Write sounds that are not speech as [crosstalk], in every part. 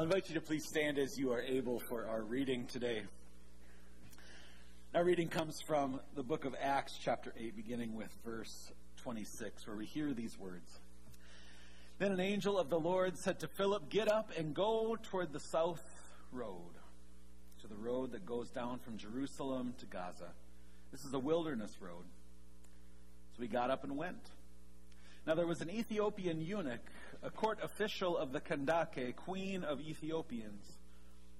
I invite you to please stand as you are able for our reading today. Our reading comes from the book of Acts, chapter 8, beginning with verse 26, where we hear these words. Then an angel of the Lord said to Philip, Get up and go toward the south road, to the road that goes down from Jerusalem to Gaza. This is a wilderness road. So he got up and went. Now there was an Ethiopian eunuch, a court official of the Kandake, queen of Ethiopians,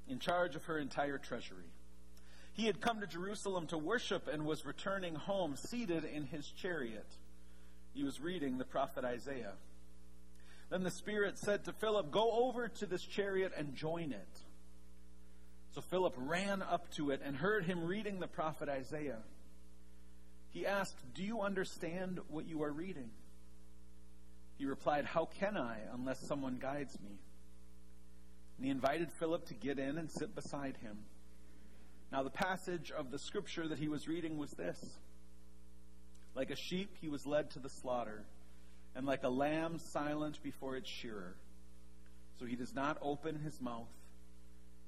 in charge of her entire treasury. He had come to Jerusalem to worship and was returning home, seated in his chariot. He was reading the prophet Isaiah. Then the Spirit said to Philip, Go over to this chariot and join it. So Philip ran up to it and heard him reading the prophet Isaiah. He asked, Do you understand what you are reading? He replied, How can I unless someone guides me? And he invited Philip to get in and sit beside him. Now, the passage of the scripture that he was reading was this Like a sheep, he was led to the slaughter, and like a lamb silent before its shearer. So he does not open his mouth.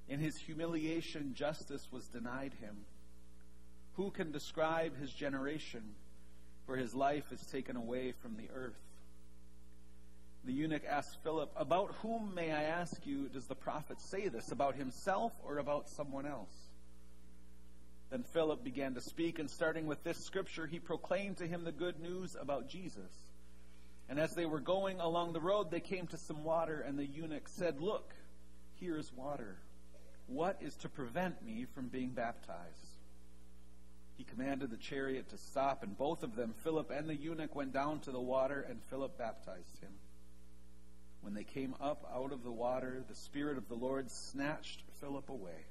In his humiliation, justice was denied him. Who can describe his generation? For his life is taken away from the earth. The eunuch asked Philip, About whom, may I ask you, does the prophet say this? About himself or about someone else? Then Philip began to speak, and starting with this scripture, he proclaimed to him the good news about Jesus. And as they were going along the road, they came to some water, and the eunuch said, Look, here is water. What is to prevent me from being baptized? He commanded the chariot to stop, and both of them, Philip and the eunuch, went down to the water, and Philip baptized him. When they came up out of the water, the Spirit of the Lord snatched Philip away.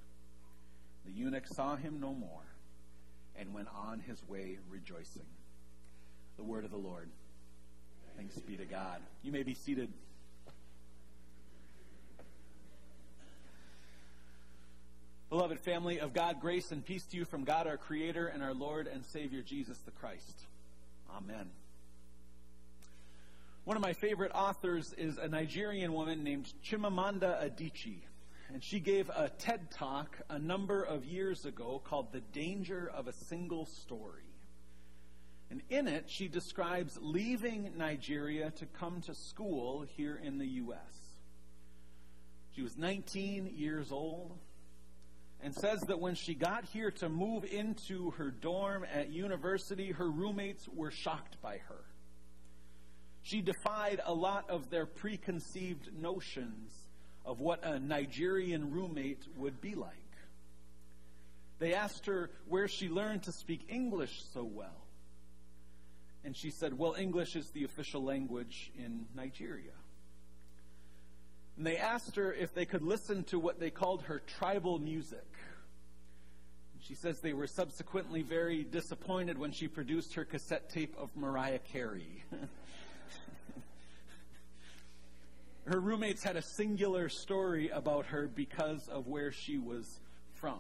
The eunuch saw him no more and went on his way rejoicing. The word of the Lord. Thanks be to God. You may be seated. Beloved family of God, grace and peace to you from God our Creator and our Lord and Savior Jesus the Christ. Amen. One of my favorite authors is a Nigerian woman named Chimamanda Adichie. And she gave a TED talk a number of years ago called The Danger of a Single Story. And in it, she describes leaving Nigeria to come to school here in the U.S. She was 19 years old and says that when she got here to move into her dorm at university, her roommates were shocked by her. She defied a lot of their preconceived notions of what a Nigerian roommate would be like. They asked her where she learned to speak English so well. And she said, Well, English is the official language in Nigeria. And they asked her if they could listen to what they called her tribal music. She says they were subsequently very disappointed when she produced her cassette tape of Mariah Carey. [laughs] her roommates had a singular story about her because of where she was from.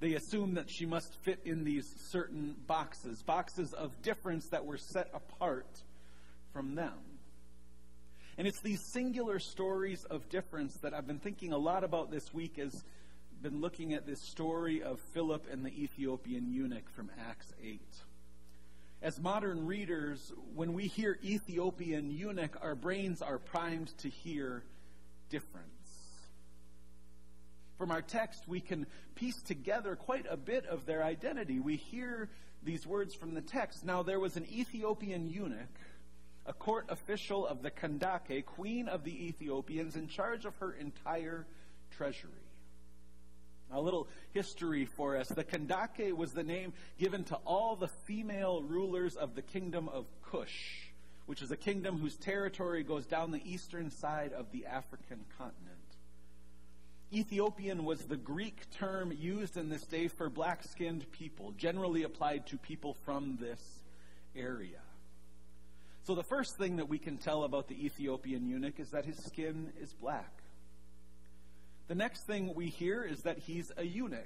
They assumed that she must fit in these certain boxes, boxes of difference that were set apart from them. And it's these singular stories of difference that I've been thinking a lot about this week as been looking at this story of Philip and the Ethiopian eunuch from Acts 8 as modern readers, when we hear Ethiopian eunuch, our brains are primed to hear difference. From our text, we can piece together quite a bit of their identity. We hear these words from the text. Now, there was an Ethiopian eunuch, a court official of the Kandake, queen of the Ethiopians, in charge of her entire treasury. A little history for us. The Kandake was the name given to all the female rulers of the kingdom of Kush, which is a kingdom whose territory goes down the eastern side of the African continent. Ethiopian was the Greek term used in this day for black skinned people, generally applied to people from this area. So, the first thing that we can tell about the Ethiopian eunuch is that his skin is black. The next thing we hear is that he's a eunuch.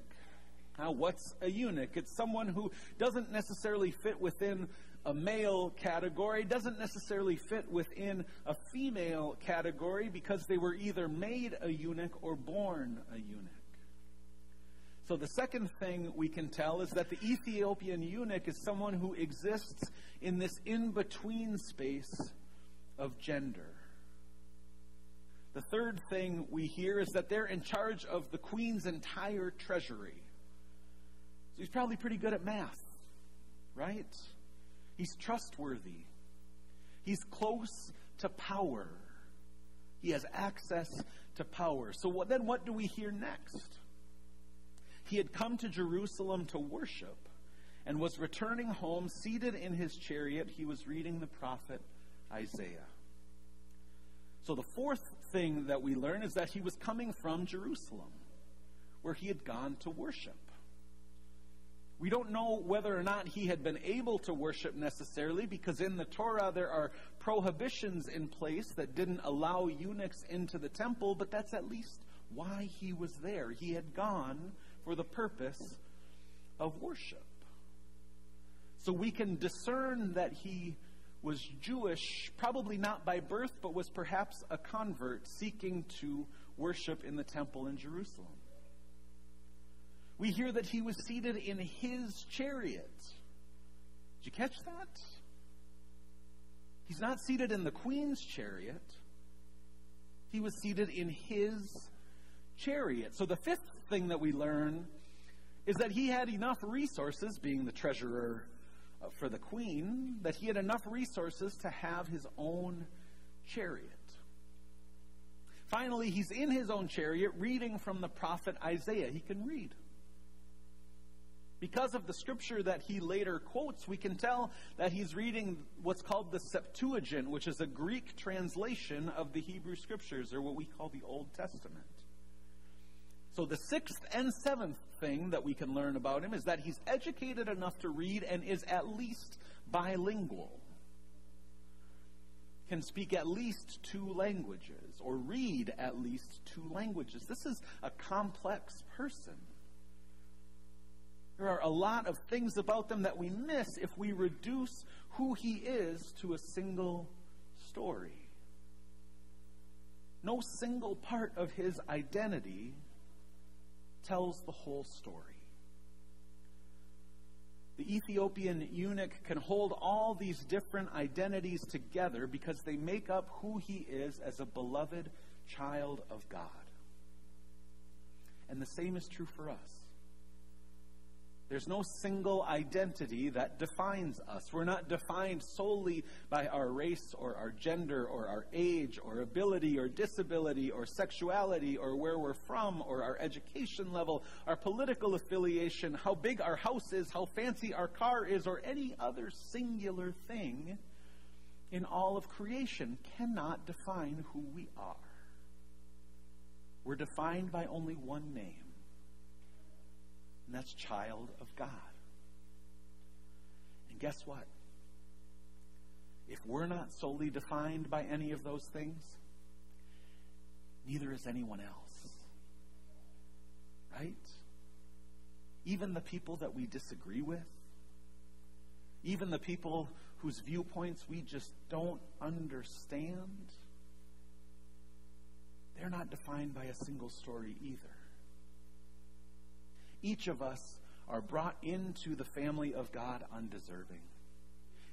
Now, what's a eunuch? It's someone who doesn't necessarily fit within a male category, doesn't necessarily fit within a female category because they were either made a eunuch or born a eunuch. So the second thing we can tell is that the Ethiopian eunuch is someone who exists in this in between space of gender. The third thing we hear is that they're in charge of the queen's entire treasury. So he's probably pretty good at math, right? He's trustworthy. He's close to power. He has access to power. So what, then what do we hear next? He had come to Jerusalem to worship and was returning home, seated in his chariot. He was reading the prophet Isaiah. So, the fourth thing that we learn is that he was coming from Jerusalem, where he had gone to worship. We don't know whether or not he had been able to worship necessarily, because in the Torah there are prohibitions in place that didn't allow eunuchs into the temple, but that's at least why he was there. He had gone for the purpose of worship. So we can discern that he was Jewish, probably not by birth, but was perhaps a convert seeking to worship in the temple in Jerusalem. We hear that he was seated in his chariot. Did you catch that? He's not seated in the queen's chariot. He was seated in his chariot. So the fifth thing that we learn is that he had enough resources, being the treasurer Uh, for the queen, that he had enough resources to have his own chariot. Finally, he's in his own chariot reading from the prophet Isaiah. He can read. Because of the scripture that he later quotes, we can tell that he's reading what's called the Septuagint, which is a Greek translation of the Hebrew scriptures, or what we call the Old Testament. So, the sixth and seventh thing that we can learn about him is that he's educated enough to read and is at least bilingual. Can speak at least two languages or read at least two languages. This is a complex person. There are a lot of things about them that we miss if we reduce who he is to a single story. No single part of his identity tells the whole story. The Ethiopian eunuch can hold all these different identities together because they make up who he is as a beloved child of God. And the same is true for us. There's no single identity that defines us. We're not defined solely by our race or our gender or our age or ability or disability or sexuality or where we're from or our education level, our political affiliation, how big our house is, how fancy our car is, or any other singular thing in all of creation cannot define who we are. We're defined by only one name and that's child of God. And guess what? If we're not solely defined by any of those things, neither is anyone else. Right? Even the people that we disagree with, even the people whose viewpoints we just don't understand, they're not defined by a single story either each of us are brought into the family of God undeserving.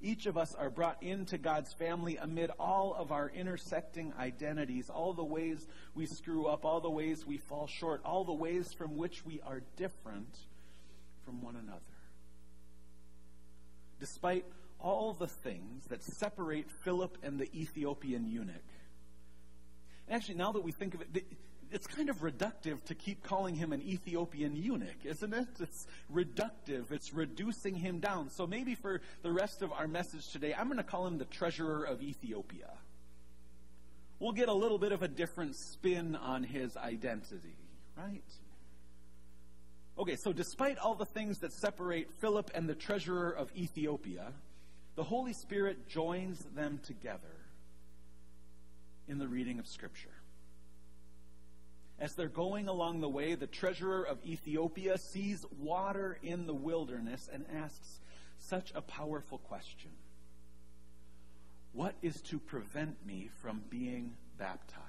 Each of us are brought into God's family amid all of our intersecting identities, all the ways we screw up, all the ways we fall short, all the ways from which we are different from one another. Despite all the things that separate Philip and the Ethiopian eunuch, actually, now that we think of it, it's kind of reductive to keep calling him an Ethiopian eunuch, isn't it? It's reductive. It's reducing him down. So maybe for the rest of our message today, I'm going to call him the treasurer of Ethiopia. We'll get a little bit of a different spin on his identity, right? Okay, so despite all the things that separate Philip and the treasurer of Ethiopia, the Holy Spirit joins them together in the reading of Scripture. As they're going along the way, the treasurer of Ethiopia sees water in the wilderness and asks, such a powerful question. What is to prevent me from being baptized?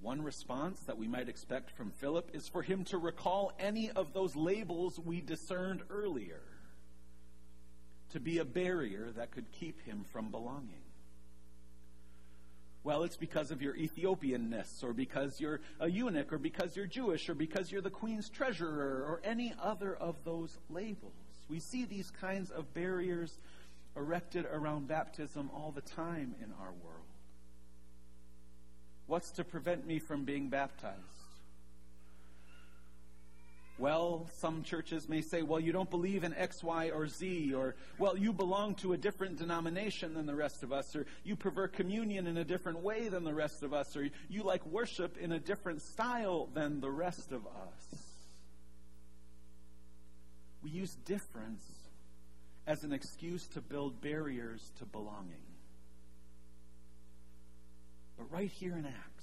One response that we might expect from Philip is for him to recall any of those labels we discerned earlier to be a barrier that could keep him from belonging. Well, it's because of your Ethiopianness, or because you're a eunuch, or because you're Jewish, or because you're the queen's treasurer, or any other of those labels. We see these kinds of barriers erected around baptism all the time in our world. What's to prevent me from being baptized? Well, some churches may say, well, you don't believe in X, Y, or Z, or, well, you belong to a different denomination than the rest of us, or you prefer communion in a different way than the rest of us, or you like worship in a different style than the rest of us. We use difference as an excuse to build barriers to belonging. But right here in Acts,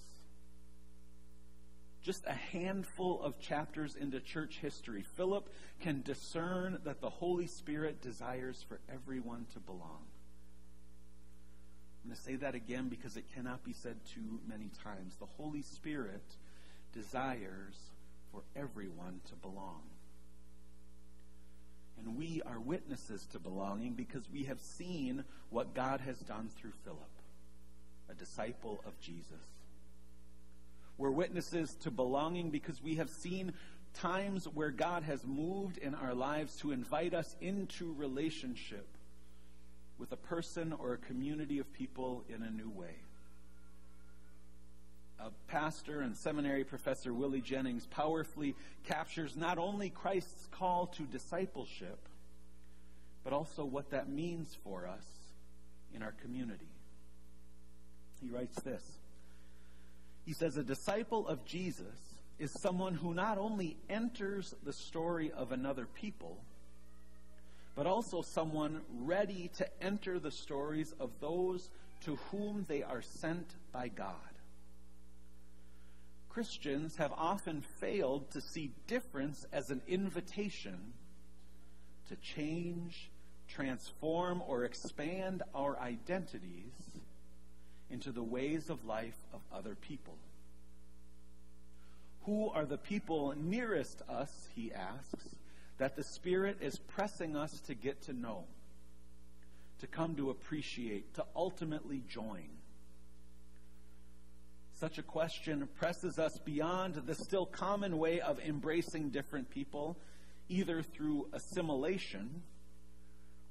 just a handful of chapters into church history, Philip can discern that the Holy Spirit desires for everyone to belong. I'm going to say that again because it cannot be said too many times. The Holy Spirit desires for everyone to belong. And we are witnesses to belonging because we have seen what God has done through Philip, a disciple of Jesus. We're witnesses to belonging because we have seen times where God has moved in our lives to invite us into relationship with a person or a community of people in a new way. A pastor and seminary professor, Willie Jennings, powerfully captures not only Christ's call to discipleship, but also what that means for us in our community. He writes this he says, A disciple of Jesus is someone who not only enters the story of another people, but also someone ready to enter the stories of those to whom they are sent by God. Christians have often failed to see difference as an invitation to change, transform, or expand our identities into the ways of life of other people. Who are the people nearest us, he asks, that the Spirit is pressing us to get to know, to come to appreciate, to ultimately join? Such a question presses us beyond the still common way of embracing different people, either through assimilation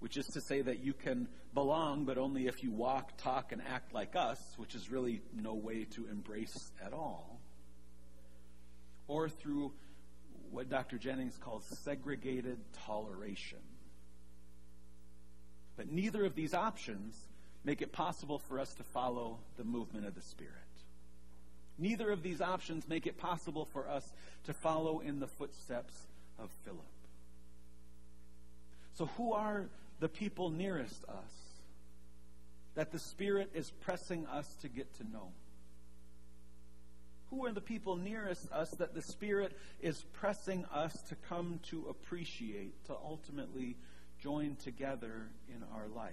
which is to say that you can belong, but only if you walk, talk, and act like us, which is really no way to embrace at all, or through what Dr. Jennings calls segregated toleration. But neither of these options make it possible for us to follow the movement of the Spirit. Neither of these options make it possible for us to follow in the footsteps of Philip. So, who are the people nearest us that the Spirit is pressing us to get to know? Who are the people nearest us that the Spirit is pressing us to come to appreciate, to ultimately join together in our life?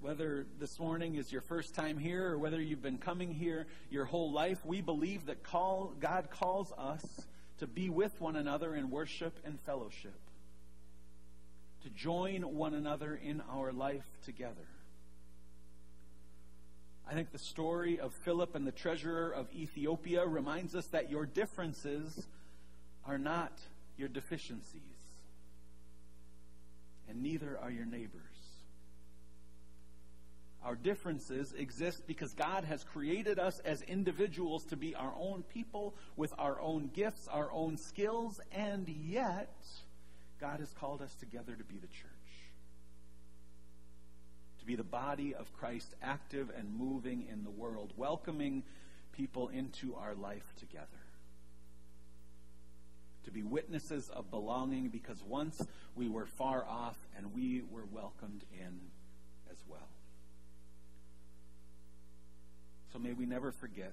Whether this morning is your first time here or whether you've been coming here your whole life, we believe that call, God calls us to be with one another in worship and fellowship to join one another in our life together. I think the story of Philip and the treasurer of Ethiopia reminds us that your differences are not your deficiencies, and neither are your neighbors. Our differences exist because God has created us as individuals to be our own people with our own gifts, our own skills, and yet God has called us together to be the church, to be the body of Christ, active and moving in the world, welcoming people into our life together. To be witnesses of belonging because once we were far off and we were welcomed in as well. So may we never forget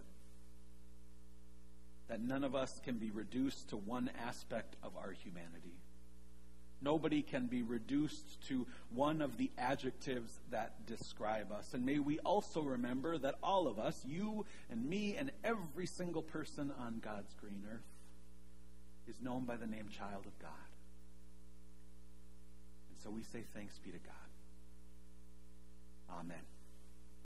that none of us can be reduced to one aspect of our humanity. Nobody can be reduced to one of the adjectives that describe us. And may we also remember that all of us, you and me and every single person on God's green earth, is known by the name child of God. And so we say thanks be to God. Amen.